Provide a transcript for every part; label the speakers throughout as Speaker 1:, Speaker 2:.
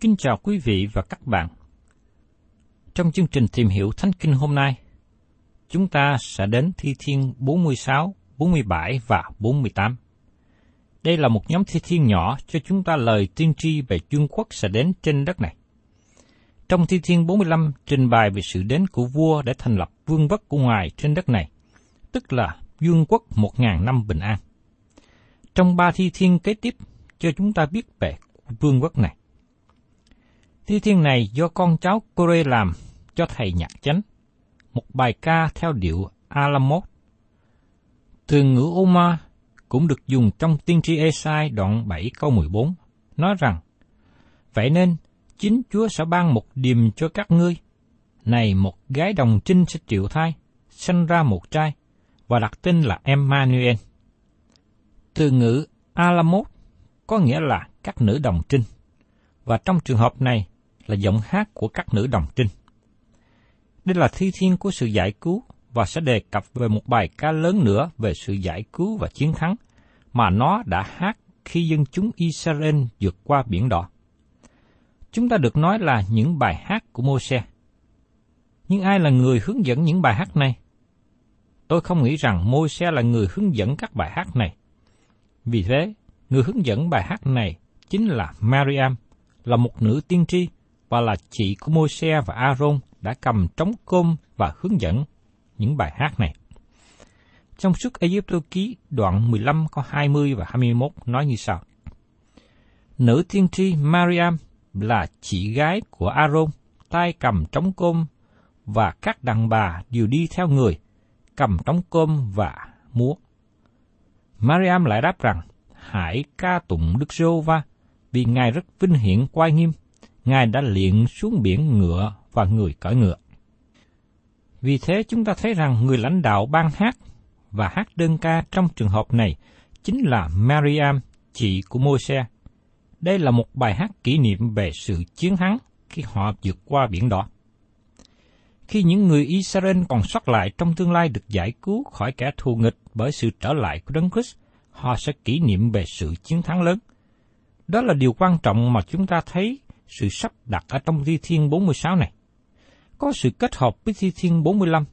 Speaker 1: Kính chào quý vị và các bạn. Trong chương trình tìm hiểu Thánh Kinh hôm nay, chúng ta sẽ đến Thi Thiên 46, 47 và 48. Đây là một nhóm thi thiên nhỏ cho chúng ta lời tiên tri về vương quốc sẽ đến trên đất này. Trong Thi Thiên 45 trình bày về sự đến của vua để thành lập vương quốc của Ngài trên đất này, tức là vương quốc một ngàn năm bình an. Trong ba thi thiên kế tiếp cho chúng ta biết về vương quốc này. Thi thiên này do con cháu Kore làm cho thầy nhạc chánh, một bài ca theo điệu Alamot. Từ ngữ Oma cũng được dùng trong tiên tri Esai đoạn 7 câu 14, nói rằng, Vậy nên, chính Chúa sẽ ban một điềm cho các ngươi. Này một gái đồng trinh sẽ chịu thai, sinh ra một trai, và đặt tên là Emmanuel. Từ ngữ Alamot có nghĩa là các nữ đồng trinh, và trong trường hợp này là giọng hát của các nữ đồng trinh. Đây là thi thiên của sự giải cứu và sẽ đề cập về một bài ca lớn nữa về sự giải cứu và chiến thắng mà nó đã hát khi dân chúng Israel vượt qua biển đỏ. Chúng ta được nói là những bài hát của Môi-se. Nhưng ai là người hướng dẫn những bài hát này? Tôi không nghĩ rằng Môi-se là người hướng dẫn các bài hát này. Vì thế, người hướng dẫn bài hát này chính là Mariam, là một nữ tiên tri và là chị của Môi-se và Aaron đã cầm trống côm và hướng dẫn những bài hát này. Trong suốt Egypto ký đoạn 15 có 20 và 21 nói như sau. Nữ tiên tri Mariam là chị gái của Aaron, tay cầm trống côm và các đàn bà đều đi theo người, cầm trống côm và múa. Mariam lại đáp rằng, hãy ca tụng Đức giê va vì Ngài rất vinh hiển quay nghiêm, Ngài đã luyện xuống biển ngựa và người cởi ngựa. Vì thế chúng ta thấy rằng người lãnh đạo ban hát và hát đơn ca trong trường hợp này chính là Mariam, chị của Môi-se. Đây là một bài hát kỷ niệm về sự chiến thắng khi họ vượt qua biển đỏ. Khi những người Israel còn sót lại trong tương lai được giải cứu khỏi kẻ thù nghịch bởi sự trở lại của Đấng Christ, họ sẽ kỷ niệm về sự chiến thắng lớn. Đó là điều quan trọng mà chúng ta thấy sự sắp đặt ở trong Thi Thiên 46 này. Có sự kết hợp với Thi Thiên 45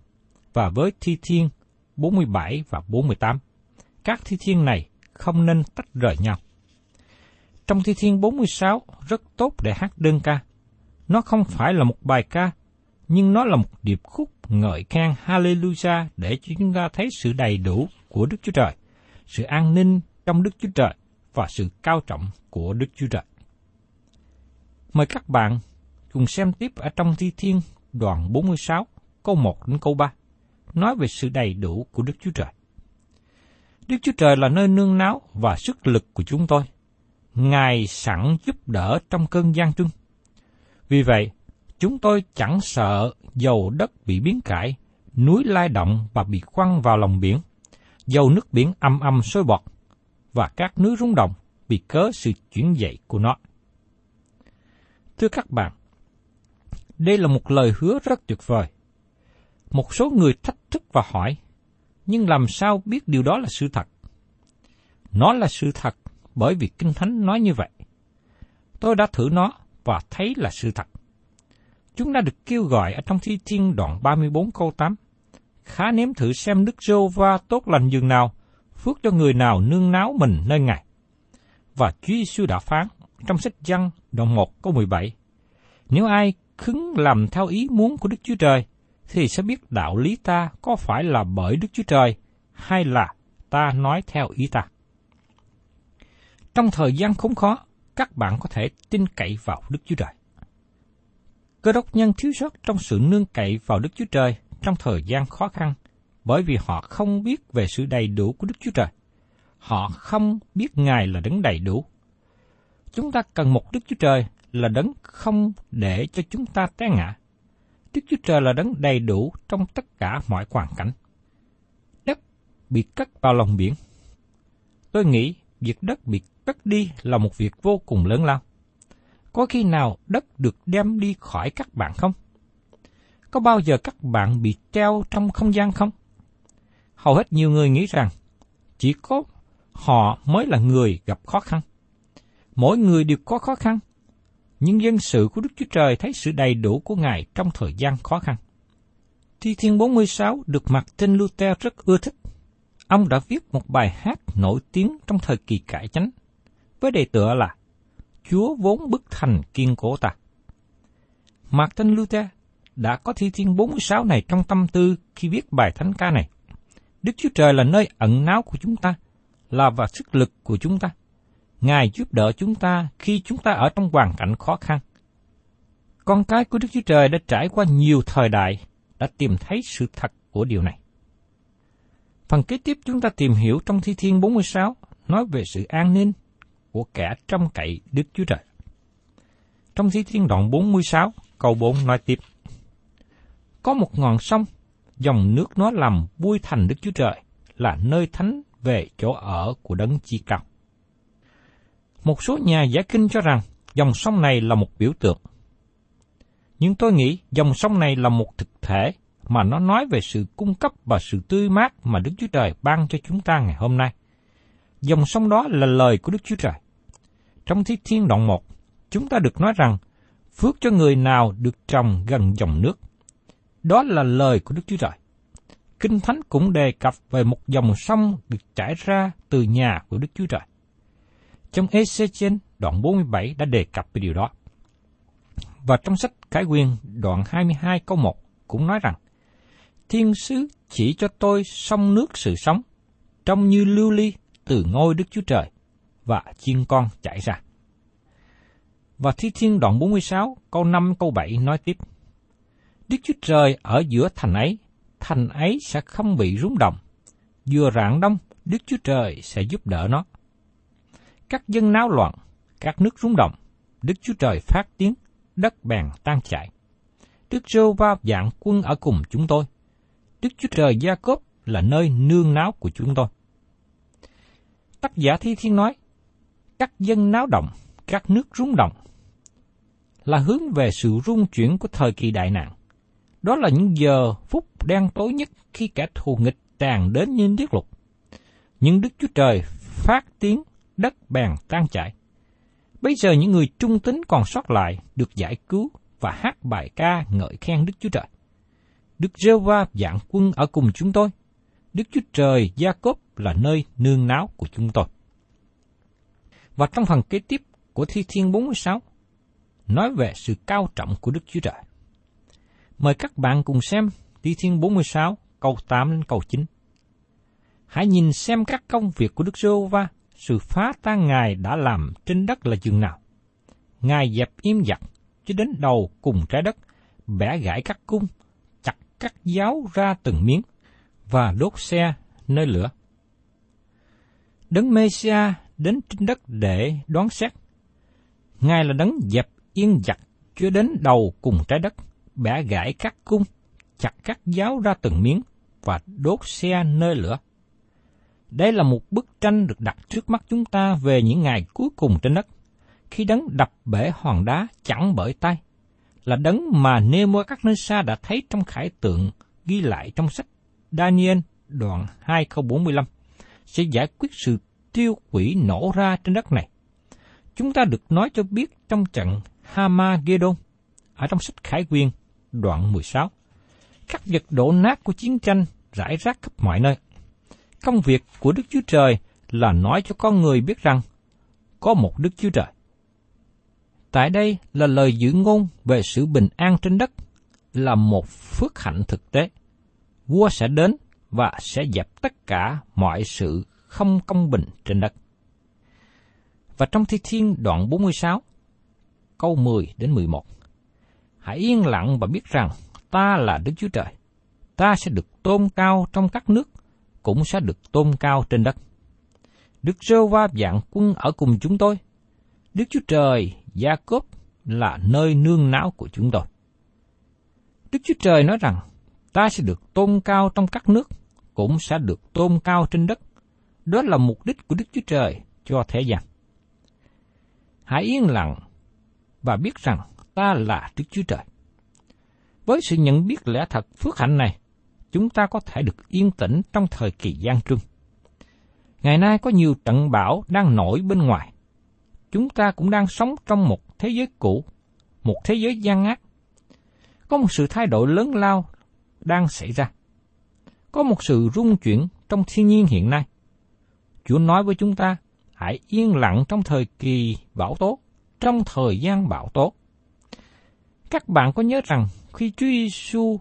Speaker 1: và với Thi Thiên 47 và 48. Các Thi Thiên này không nên tách rời nhau. Trong Thi Thiên 46 rất tốt để hát đơn ca, Nó không phải là một bài ca, nhưng nó là một điệp khúc ngợi khen Hallelujah để cho chúng ta thấy sự đầy đủ của Đức Chúa Trời, sự an ninh trong Đức Chúa Trời và sự cao trọng của Đức Chúa Trời. Mời các bạn cùng xem tiếp ở trong Thi Thiên đoạn 46, câu 1 đến câu 3, nói về sự đầy đủ của Đức Chúa Trời. Đức Chúa Trời là nơi nương náu và sức lực của chúng tôi. Ngài sẵn giúp đỡ trong cơn gian truân. Vì vậy, chúng tôi chẳng sợ dầu đất bị biến cải, núi lai động và bị quăng vào lòng biển, dầu nước biển âm âm sôi bọt, và các núi rung động vì cớ sự chuyển dậy của nó. Thưa các bạn, đây là một lời hứa rất tuyệt vời. Một số người thách thức và hỏi, nhưng làm sao biết điều đó là sự thật? Nó là sự thật bởi vì Kinh Thánh nói như vậy. Tôi đã thử nó và thấy là sự thật. Chúng ta được kêu gọi ở trong thi thiên đoạn 34 câu 8. Khá nếm thử xem Đức Rô va tốt lành dường nào, phước cho người nào nương náo mình nơi Ngài. Và Chúa Giêsu đã phán trong sách Giăng đoạn 1 câu 17. Nếu ai khứng làm theo ý muốn của Đức Chúa Trời, thì sẽ biết đạo lý ta có phải là bởi Đức Chúa Trời hay là ta nói theo ý ta. Trong thời gian khốn khó, các bạn có thể tin cậy vào Đức Chúa Trời. Cơ đốc nhân thiếu sót trong sự nương cậy vào Đức Chúa Trời trong thời gian khó khăn, bởi vì họ không biết về sự đầy đủ của Đức Chúa Trời. Họ không biết Ngài là đấng đầy đủ. Chúng ta cần một Đức Chúa Trời là đấng không để cho chúng ta té ngã. Đức Chúa Trời là đấng đầy đủ trong tất cả mọi hoàn cảnh. Đất bị cất vào lòng biển. Tôi nghĩ việc đất bị cất đi là một việc vô cùng lớn lao. Có khi nào đất được đem đi khỏi các bạn không? Có bao giờ các bạn bị treo trong không gian không? Hầu hết nhiều người nghĩ rằng chỉ có họ mới là người gặp khó khăn. Mỗi người đều có khó khăn, nhưng dân sự của Đức Chúa Trời thấy sự đầy đủ của Ngài trong thời gian khó khăn. Thi Thiên 46 được Martin Luther rất ưa thích. Ông đã viết một bài hát nổi tiếng trong thời kỳ cải chánh, với đề tựa là Chúa vốn bức thành kiên cố ta. Martin Luther đã có thi thiên 46 này trong tâm tư khi viết bài thánh ca này. Đức Chúa Trời là nơi ẩn náu của chúng ta, là và sức lực của chúng ta. Ngài giúp đỡ chúng ta khi chúng ta ở trong hoàn cảnh khó khăn. Con cái của Đức Chúa Trời đã trải qua nhiều thời đại, đã tìm thấy sự thật của điều này. Phần kế tiếp chúng ta tìm hiểu trong Thi Thiên 46 nói về sự an ninh của kẻ trong cậy Đức Chúa Trời. Trong Thi Thiên đoạn 46, câu 4 nói tiếp. Có một ngọn sông, dòng nước nó làm vui thành Đức Chúa Trời, là nơi thánh về chỗ ở của đấng chi cao. Một số nhà giải kinh cho rằng dòng sông này là một biểu tượng. Nhưng tôi nghĩ dòng sông này là một thực thể mà nó nói về sự cung cấp và sự tươi mát mà Đức Chúa Trời ban cho chúng ta ngày hôm nay. Dòng sông đó là lời của Đức Chúa Trời. Trong Thiết Thiên đoạn 1, chúng ta được nói rằng phước cho người nào được trồng gần dòng nước. Đó là lời của Đức Chúa Trời. Kinh Thánh cũng đề cập về một dòng sông được trải ra từ nhà của Đức Chúa Trời. Trong Ezechiel đoạn 47 đã đề cập về điều đó. Và trong sách Khải quyền đoạn 22 câu 1 cũng nói rằng, Thiên sứ chỉ cho tôi sông nước sự sống, trông như lưu ly từ ngôi Đức Chúa Trời, và chiên con chảy ra. Và Thi Thiên đoạn 46 câu 5 câu 7 nói tiếp, Đức Chúa Trời ở giữa thành ấy, thành ấy sẽ không bị rúng động. Vừa rạng đông, Đức Chúa Trời sẽ giúp đỡ nó các dân náo loạn, các nước rung động, Đức Chúa Trời phát tiếng, đất bèn tan chảy. Đức Rô Va dạng quân ở cùng chúng tôi. Đức Chúa Trời Gia Cốp là nơi nương náo của chúng tôi. Tác giả Thi Thiên nói, các dân náo động, các nước rung động, là hướng về sự rung chuyển của thời kỳ đại nạn. Đó là những giờ phút đen tối nhất khi kẻ thù nghịch tràn đến như nước lục. Nhưng Đức Chúa Trời phát tiếng đất bèn tan chảy. Bây giờ những người trung tín còn sót lại được giải cứu và hát bài ca ngợi khen Đức Chúa Trời. Đức giê va dạng quân ở cùng chúng tôi. Đức Chúa Trời Gia Cốp là nơi nương náo của chúng tôi. Và trong phần kế tiếp của Thi Thiên 46, nói về sự cao trọng của Đức Chúa Trời. Mời các bạn cùng xem Thi Thiên 46 câu 8 đến câu 9. Hãy nhìn xem các công việc của Đức giê va sự phá tan Ngài đã làm trên đất là chừng nào. Ngài dẹp im giặc cho đến đầu cùng trái đất, bẻ gãy các cung, chặt các giáo ra từng miếng và đốt xe nơi lửa. Đấng Mêsia đến trên đất để đoán xét. Ngài là đấng dẹp yên giặc cho đến đầu cùng trái đất, bẻ gãy các cung, chặt các giáo ra từng miếng và đốt xe nơi lửa. Đây là một bức tranh được đặt trước mắt chúng ta về những ngày cuối cùng trên đất, khi đấng đập bể hòn đá chẳng bởi tay, là đấng mà Nemo các nơi xa đã thấy trong khải tượng ghi lại trong sách Daniel đoạn 2 câu 45, sẽ giải quyết sự tiêu quỷ nổ ra trên đất này. Chúng ta được nói cho biết trong trận Hamagedon ở trong sách Khải Quyên đoạn 16. Các vật đổ nát của chiến tranh rải rác khắp mọi nơi. Công việc của Đức Chúa Trời là nói cho con người biết rằng có một Đức Chúa Trời. Tại đây là lời dự ngôn về sự bình an trên đất, là một phước hạnh thực tế. Vua sẽ đến và sẽ dẹp tất cả mọi sự không công bình trên đất. Và trong Thi Thiên đoạn 46, câu 10 đến 11. Hãy yên lặng và biết rằng ta là Đức Chúa Trời. Ta sẽ được tôn cao trong các nước, cũng sẽ được tôn cao trên đất. Đức rơ Va dạng quân ở cùng chúng tôi. Đức Chúa Trời, Gia Cốp là nơi nương náu của chúng tôi. Đức Chúa Trời nói rằng, ta sẽ được tôn cao trong các nước, cũng sẽ được tôn cao trên đất. Đó là mục đích của Đức Chúa Trời cho thế gian. Hãy yên lặng và biết rằng ta là Đức Chúa Trời. Với sự nhận biết lẽ thật phước hạnh này, chúng ta có thể được yên tĩnh trong thời kỳ gian trưng. Ngày nay có nhiều trận bão đang nổi bên ngoài. Chúng ta cũng đang sống trong một thế giới cũ, một thế giới gian ác. Có một sự thay đổi lớn lao đang xảy ra. Có một sự rung chuyển trong thiên nhiên hiện nay. Chúa nói với chúng ta, hãy yên lặng trong thời kỳ bão tố, trong thời gian bão tố. Các bạn có nhớ rằng khi Chúa Giêsu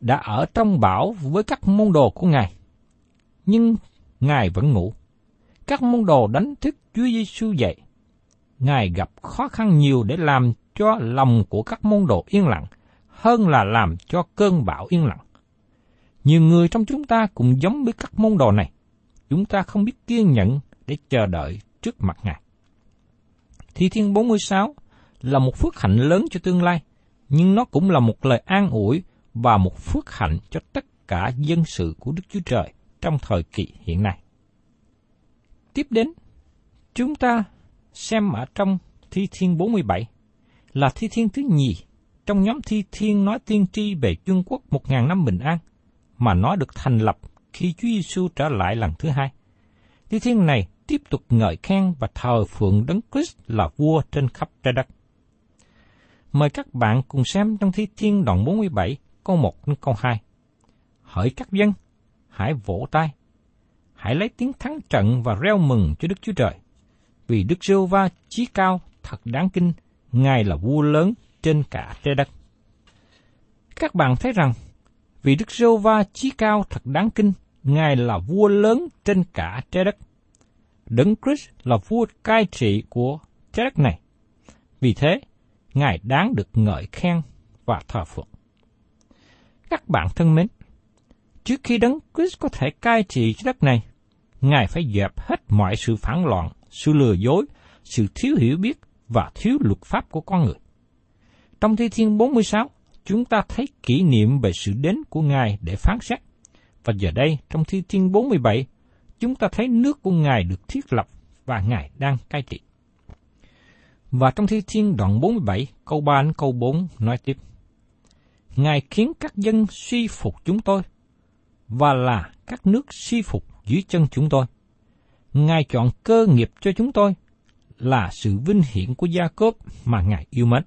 Speaker 1: đã ở trong bão với các môn đồ của Ngài, nhưng Ngài vẫn ngủ. Các môn đồ đánh thức Chúa Giêsu dậy. Ngài gặp khó khăn nhiều để làm cho lòng của các môn đồ yên lặng, hơn là làm cho cơn bão yên lặng. Nhiều người trong chúng ta cũng giống với các môn đồ này. Chúng ta không biết kiên nhẫn để chờ đợi trước mặt Ngài. Thi Thiên 46 là một phước hạnh lớn cho tương lai, nhưng nó cũng là một lời an ủi và một phước hạnh cho tất cả dân sự của Đức Chúa Trời trong thời kỳ hiện nay. Tiếp đến, chúng ta xem ở trong Thi Thiên 47 là Thi Thiên thứ nhì trong nhóm Thi Thiên nói tiên tri về Trung Quốc một ngàn năm bình an mà nó được thành lập khi Chúa Giêsu trở lại lần thứ hai. Thi Thiên này tiếp tục ngợi khen và thờ phượng Đấng Christ là vua trên khắp trái đất. Mời các bạn cùng xem trong Thi Thiên đoạn 47, câu 1 đến câu 2. Hỡi các dân, hãy vỗ tay, hãy lấy tiếng thắng trận và reo mừng cho Đức Chúa Trời. Vì Đức giê va chí cao, thật đáng kinh, Ngài là vua lớn trên cả trái đất. Các bạn thấy rằng, vì Đức giê va chí cao thật đáng kinh, Ngài là vua lớn trên cả trái đất. Đấng Christ là vua cai trị của trái đất này. Vì thế, Ngài đáng được ngợi khen và thờ phượng. Các bạn thân mến, trước khi Đấng Christ có thể cai trị trái đất này, Ngài phải dẹp hết mọi sự phản loạn, sự lừa dối, sự thiếu hiểu biết và thiếu luật pháp của con người. Trong Thi Thiên 46, chúng ta thấy kỷ niệm về sự đến của Ngài để phán xét. Và giờ đây, trong Thi Thiên 47, chúng ta thấy nước của Ngài được thiết lập và Ngài đang cai trị. Và trong Thi Thiên đoạn 47, câu 3 đến câu 4 nói tiếp. Ngài khiến các dân suy phục chúng tôi, và là các nước suy phục dưới chân chúng tôi. Ngài chọn cơ nghiệp cho chúng tôi, là sự vinh hiển của Gia Cốp mà Ngài yêu mến.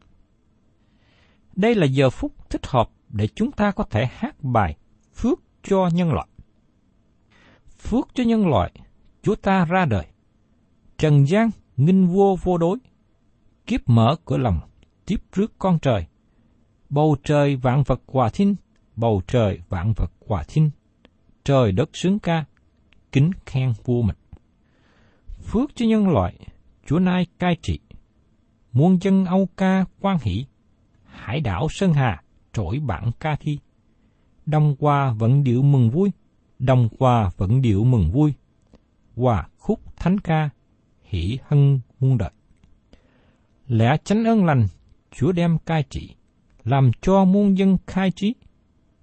Speaker 1: Đây là giờ phút thích hợp để chúng ta có thể hát bài Phước cho nhân loại. Phước cho nhân loại, Chúa ta ra đời. Trần gian, nghinh vô vô đối, kiếp mở cửa lòng, tiếp rước con trời. Bầu trời vạn vật hòa thinh, bầu trời vạn vật hòa thinh. Trời đất sướng ca, kính khen vua mình. Phước cho nhân loại, Chúa Nai cai trị. Muôn dân Âu ca quan hỷ, hải đảo Sơn Hà trỗi bản ca thi. Đông qua vẫn điệu mừng vui, đông qua vẫn điệu mừng vui. Hòa khúc thánh ca, hỷ hân muôn đời. Lẽ chánh ơn lành, Chúa đem cai trị, làm cho muôn dân khai trí,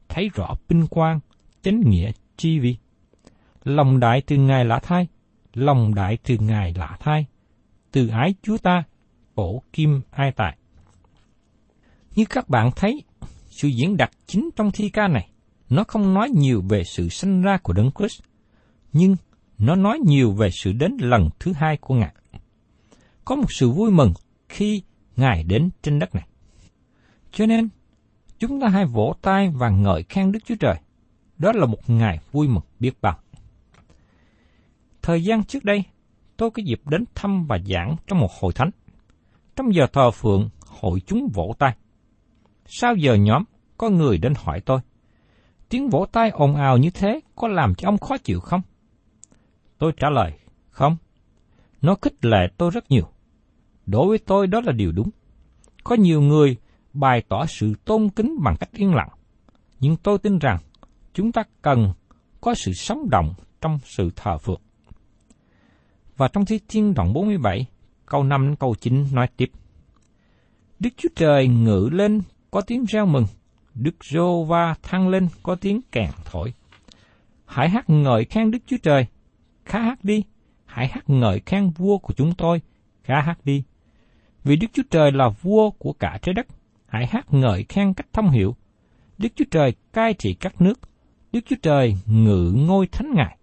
Speaker 1: thấy rõ binh quang, chánh nghĩa chi vi. Lòng đại từ Ngài lạ thai, lòng đại từ Ngài lạ thai, từ ái Chúa ta, cổ kim ai tài. Như các bạn thấy, sự diễn đạt chính trong thi ca này, nó không nói nhiều về sự sanh ra của Đấng Christ, nhưng nó nói nhiều về sự đến lần thứ hai của Ngài. Có một sự vui mừng khi Ngài đến trên đất này. Cho nên, chúng ta hãy vỗ tay và ngợi khen Đức Chúa Trời. Đó là một ngày vui mừng biết bao. Thời gian trước đây, tôi có dịp đến thăm và giảng trong một hội thánh. Trong giờ thờ phượng, hội chúng vỗ tay. Sau giờ nhóm, có người đến hỏi tôi, tiếng vỗ tay ồn ào như thế có làm cho ông khó chịu không? Tôi trả lời, không. Nó khích lệ tôi rất nhiều. Đối với tôi đó là điều đúng. Có nhiều người bày tỏ sự tôn kính bằng cách yên lặng. Nhưng tôi tin rằng chúng ta cần có sự sống động trong sự thờ phượng. Và trong Thi Thiên đoạn 47, câu 5 đến câu 9 nói tiếp. Đức Chúa Trời ngự lên có tiếng reo mừng, Đức Rô Va thăng lên có tiếng kèn thổi. Hãy hát ngợi khen Đức Chúa Trời, khá hát đi, hãy hát ngợi khen vua của chúng tôi, khá hát đi. Vì Đức Chúa Trời là vua của cả trái đất, hãy hát ngợi khen cách thông hiệu. Đức Chúa Trời cai trị các nước, Đức Chúa Trời ngự ngôi thánh ngài.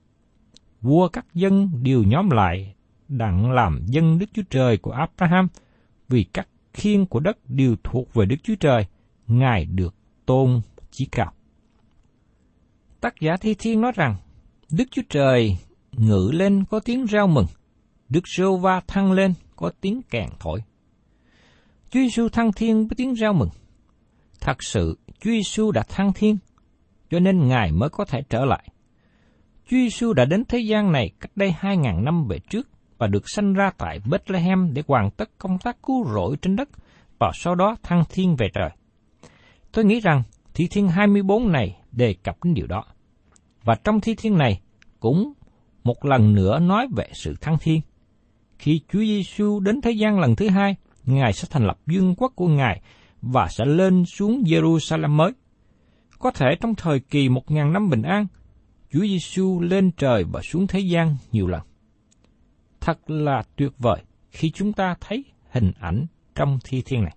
Speaker 1: Vua các dân đều nhóm lại đặng làm dân Đức Chúa Trời của Abraham, vì các khiên của đất đều thuộc về Đức Chúa Trời, Ngài được tôn chí cao. Tác giả Thi Thiên nói rằng, Đức Chúa Trời ngự lên có tiếng reo mừng, Đức Sô Va thăng lên có tiếng kèn thổi. Chúa Giêsu thăng thiên với tiếng reo mừng. Thật sự, Chúa Giêsu đã thăng thiên, cho nên Ngài mới có thể trở lại. Chúa Giêsu đã đến thế gian này cách đây hai ngàn năm về trước và được sanh ra tại Bethlehem để hoàn tất công tác cứu rỗi trên đất và sau đó thăng thiên về trời. Tôi nghĩ rằng Thi Thiên 24 này đề cập đến điều đó. Và trong Thi Thiên này cũng một lần nữa nói về sự thăng thiên. Khi Chúa Giêsu đến thế gian lần thứ hai, Ngài sẽ thành lập vương quốc của Ngài và sẽ lên xuống Jerusalem mới. Có thể trong thời kỳ một ngàn năm bình an, Chúa Giêsu lên trời và xuống thế gian nhiều lần. Thật là tuyệt vời khi chúng ta thấy hình ảnh trong thi thiên này.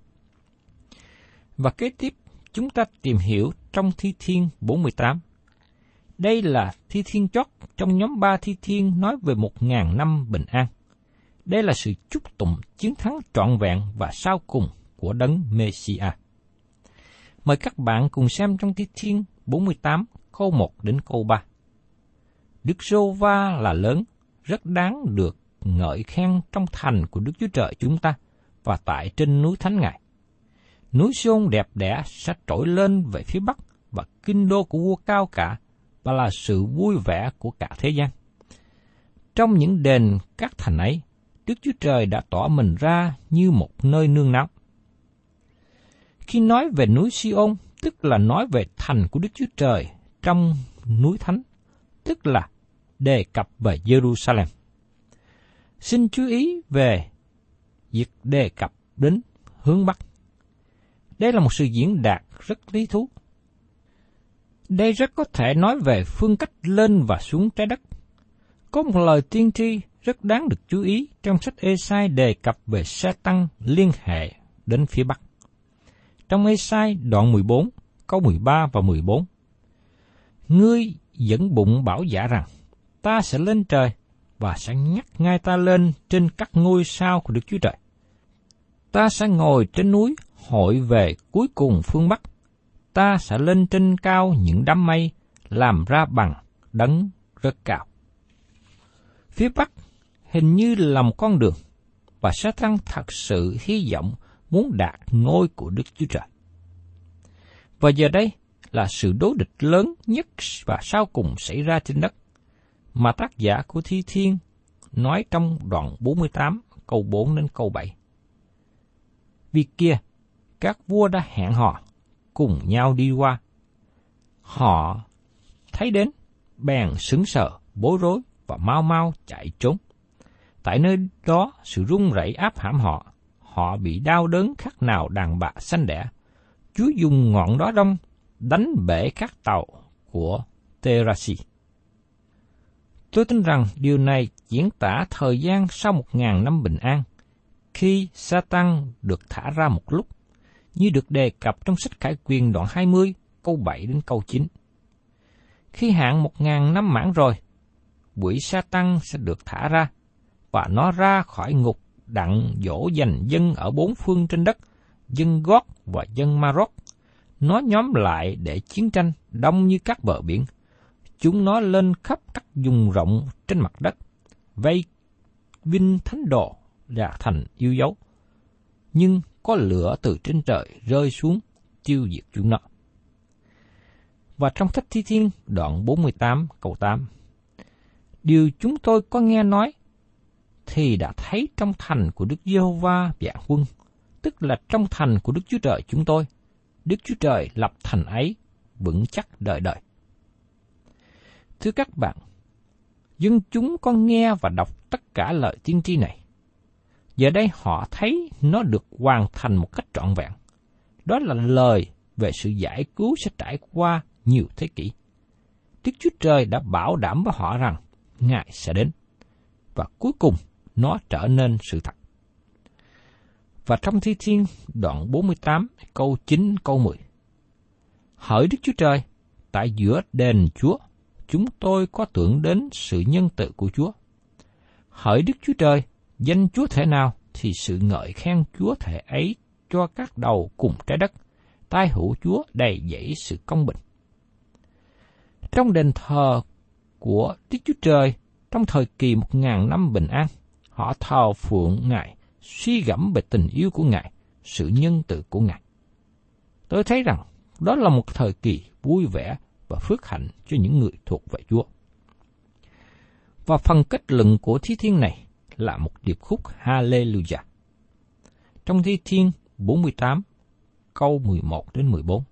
Speaker 1: Và kế tiếp, chúng ta tìm hiểu trong thi thiên 48. Đây là thi thiên chót trong nhóm ba thi thiên nói về một ngàn năm bình an. Đây là sự chúc tụng chiến thắng trọn vẹn và sau cùng của đấng Messiah. Mời các bạn cùng xem trong Thi Thiên 48 câu 1 đến câu 3. Đức Sô Va là lớn, rất đáng được ngợi khen trong thành của Đức Chúa Trời chúng ta và tại trên núi Thánh Ngài. Núi Sôn đẹp đẽ sẽ trỗi lên về phía bắc và kinh đô của vua cao cả và là sự vui vẻ của cả thế gian. Trong những đền các thành ấy, Đức Chúa Trời đã tỏ mình ra như một nơi nương náu. Khi nói về núi Siôn, tức là nói về thành của Đức Chúa Trời trong núi Thánh, tức là đề cập về Jerusalem. Xin chú ý về việc đề cập đến hướng Bắc. Đây là một sự diễn đạt rất lý thú. Đây rất có thể nói về phương cách lên và xuống trái đất. Có một lời tiên tri rất đáng được chú ý trong sách Esai đề cập về xe tăng liên hệ đến phía Bắc. Trong Esai đoạn 14, câu 13 và 14. Ngươi dẫn bụng bảo giả rằng, ta sẽ lên trời và sẽ nhắc ngay ta lên trên các ngôi sao của Đức Chúa Trời. Ta sẽ ngồi trên núi hội về cuối cùng phương Bắc. Ta sẽ lên trên cao những đám mây làm ra bằng đấng rất cao. Phía Bắc hình như là một con đường, và Satan thật sự hy vọng muốn đạt ngôi của Đức Chúa Trời. Và giờ đây là sự đối địch lớn nhất và sau cùng xảy ra trên đất, mà tác giả của Thi Thiên nói trong đoạn 48 câu 4 đến câu 7. Vì kia, các vua đã hẹn hò cùng nhau đi qua. Họ thấy đến, bèn sững sờ, bối rối và mau mau chạy trốn. Tại nơi đó, sự run rẩy áp hãm họ. Họ bị đau đớn khác nào đàn bà sanh đẻ. Chúa dùng ngọn đó đông đánh bể các tàu của Terasi. Tôi tin rằng điều này diễn tả thời gian sau một ngàn năm bình an, khi Satan được thả ra một lúc, như được đề cập trong sách Khải Quyền đoạn 20, câu 7 đến câu 9. Khi hạn một ngàn năm mãn rồi, quỷ Satan sẽ được thả ra, và nó ra khỏi ngục đặng dỗ dành dân ở bốn phương trên đất, dân Gót và dân Maroc. Nó nhóm lại để chiến tranh đông như các bờ biển. Chúng nó lên khắp các vùng rộng trên mặt đất, vây vinh thánh đồ là thành yêu dấu. Nhưng có lửa từ trên trời rơi xuống, tiêu diệt chúng nó. Và trong sách Thi Thiên đoạn 48 câu 8 Điều chúng tôi có nghe nói thì đã thấy trong thành của Đức Giê-hô-va vạn quân, tức là trong thành của Đức Chúa Trời chúng tôi. Đức Chúa Trời lập thành ấy vững chắc đời đời. Thưa các bạn, dân chúng có nghe và đọc tất cả lời tiên tri này. Giờ đây họ thấy nó được hoàn thành một cách trọn vẹn. Đó là lời về sự giải cứu sẽ trải qua nhiều thế kỷ. Đức Chúa Trời đã bảo đảm với họ rằng Ngài sẽ đến. Và cuối cùng, nó trở nên sự thật. Và trong Thi Thiên đoạn 48 câu 9 câu 10. Hỡi Đức Chúa Trời, tại giữa đền Chúa, chúng tôi có tưởng đến sự nhân từ của Chúa. Hỡi Đức Chúa Trời, danh Chúa thể nào thì sự ngợi khen Chúa thể ấy cho các đầu cùng trái đất, tai hữu Chúa đầy dẫy sự công bình. Trong đền thờ của Đức Chúa Trời trong thời kỳ một ngàn năm bình an, họ thao phượng Ngài, suy gẫm về tình yêu của Ngài, sự nhân từ của Ngài. Tôi thấy rằng đó là một thời kỳ vui vẻ và phước hạnh cho những người thuộc về Chúa. Và phần kết luận của thi thiên này là một điệp khúc Hallelujah. Trong thi thiên 48, câu 11 đến 14.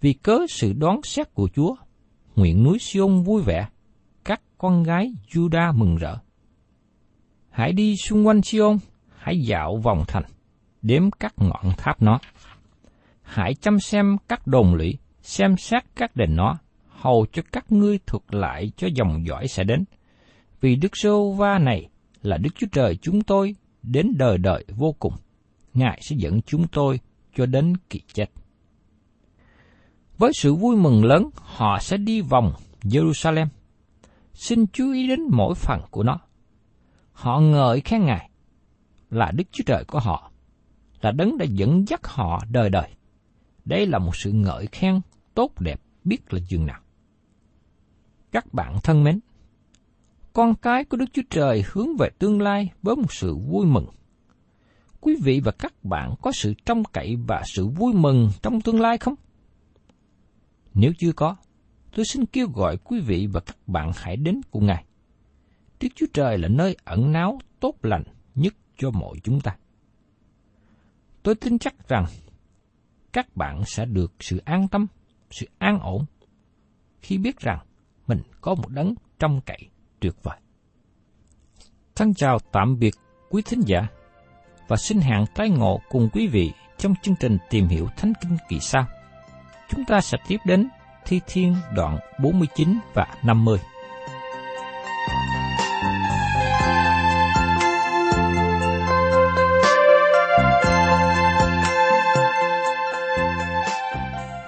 Speaker 1: Vì cớ sự đoán xét của Chúa, nguyện núi Siôn vui vẻ, các con gái Juda mừng rỡ. Hãy đi xung quanh Sion, hãy dạo vòng thành, đếm các ngọn tháp nó. Hãy chăm xem các đồn lũy, xem xét các đền nó, hầu cho các ngươi thuộc lại cho dòng dõi sẽ đến. Vì Đức Sô Va này là Đức Chúa Trời chúng tôi đến đời đời vô cùng. Ngài sẽ dẫn chúng tôi cho đến kỳ chết. Với sự vui mừng lớn, họ sẽ đi vòng Jerusalem. Xin chú ý đến mỗi phần của nó. Họ ngợi khen Ngài là Đức Chúa Trời của họ, là đấng đã dẫn dắt họ đời đời. Đây là một sự ngợi khen tốt đẹp biết là dường nào. Các bạn thân mến, con cái của Đức Chúa Trời hướng về tương lai với một sự vui mừng. Quý vị và các bạn có sự trông cậy và sự vui mừng trong tương lai không? Nếu chưa có, tôi xin kêu gọi quý vị và các bạn hãy đến cùng Ngài. Đức Chúa Trời là nơi ẩn náu tốt lành nhất cho mọi chúng ta. Tôi tin chắc rằng các bạn sẽ được sự an tâm, sự an ổn khi biết rằng mình có một đấng trong cậy tuyệt vời. Thân chào tạm biệt quý thính giả và xin hẹn tái ngộ cùng quý vị trong chương trình tìm hiểu Thánh Kinh kỳ sau. Chúng ta sẽ tiếp đến Thi Thiên đoạn 49 và 50.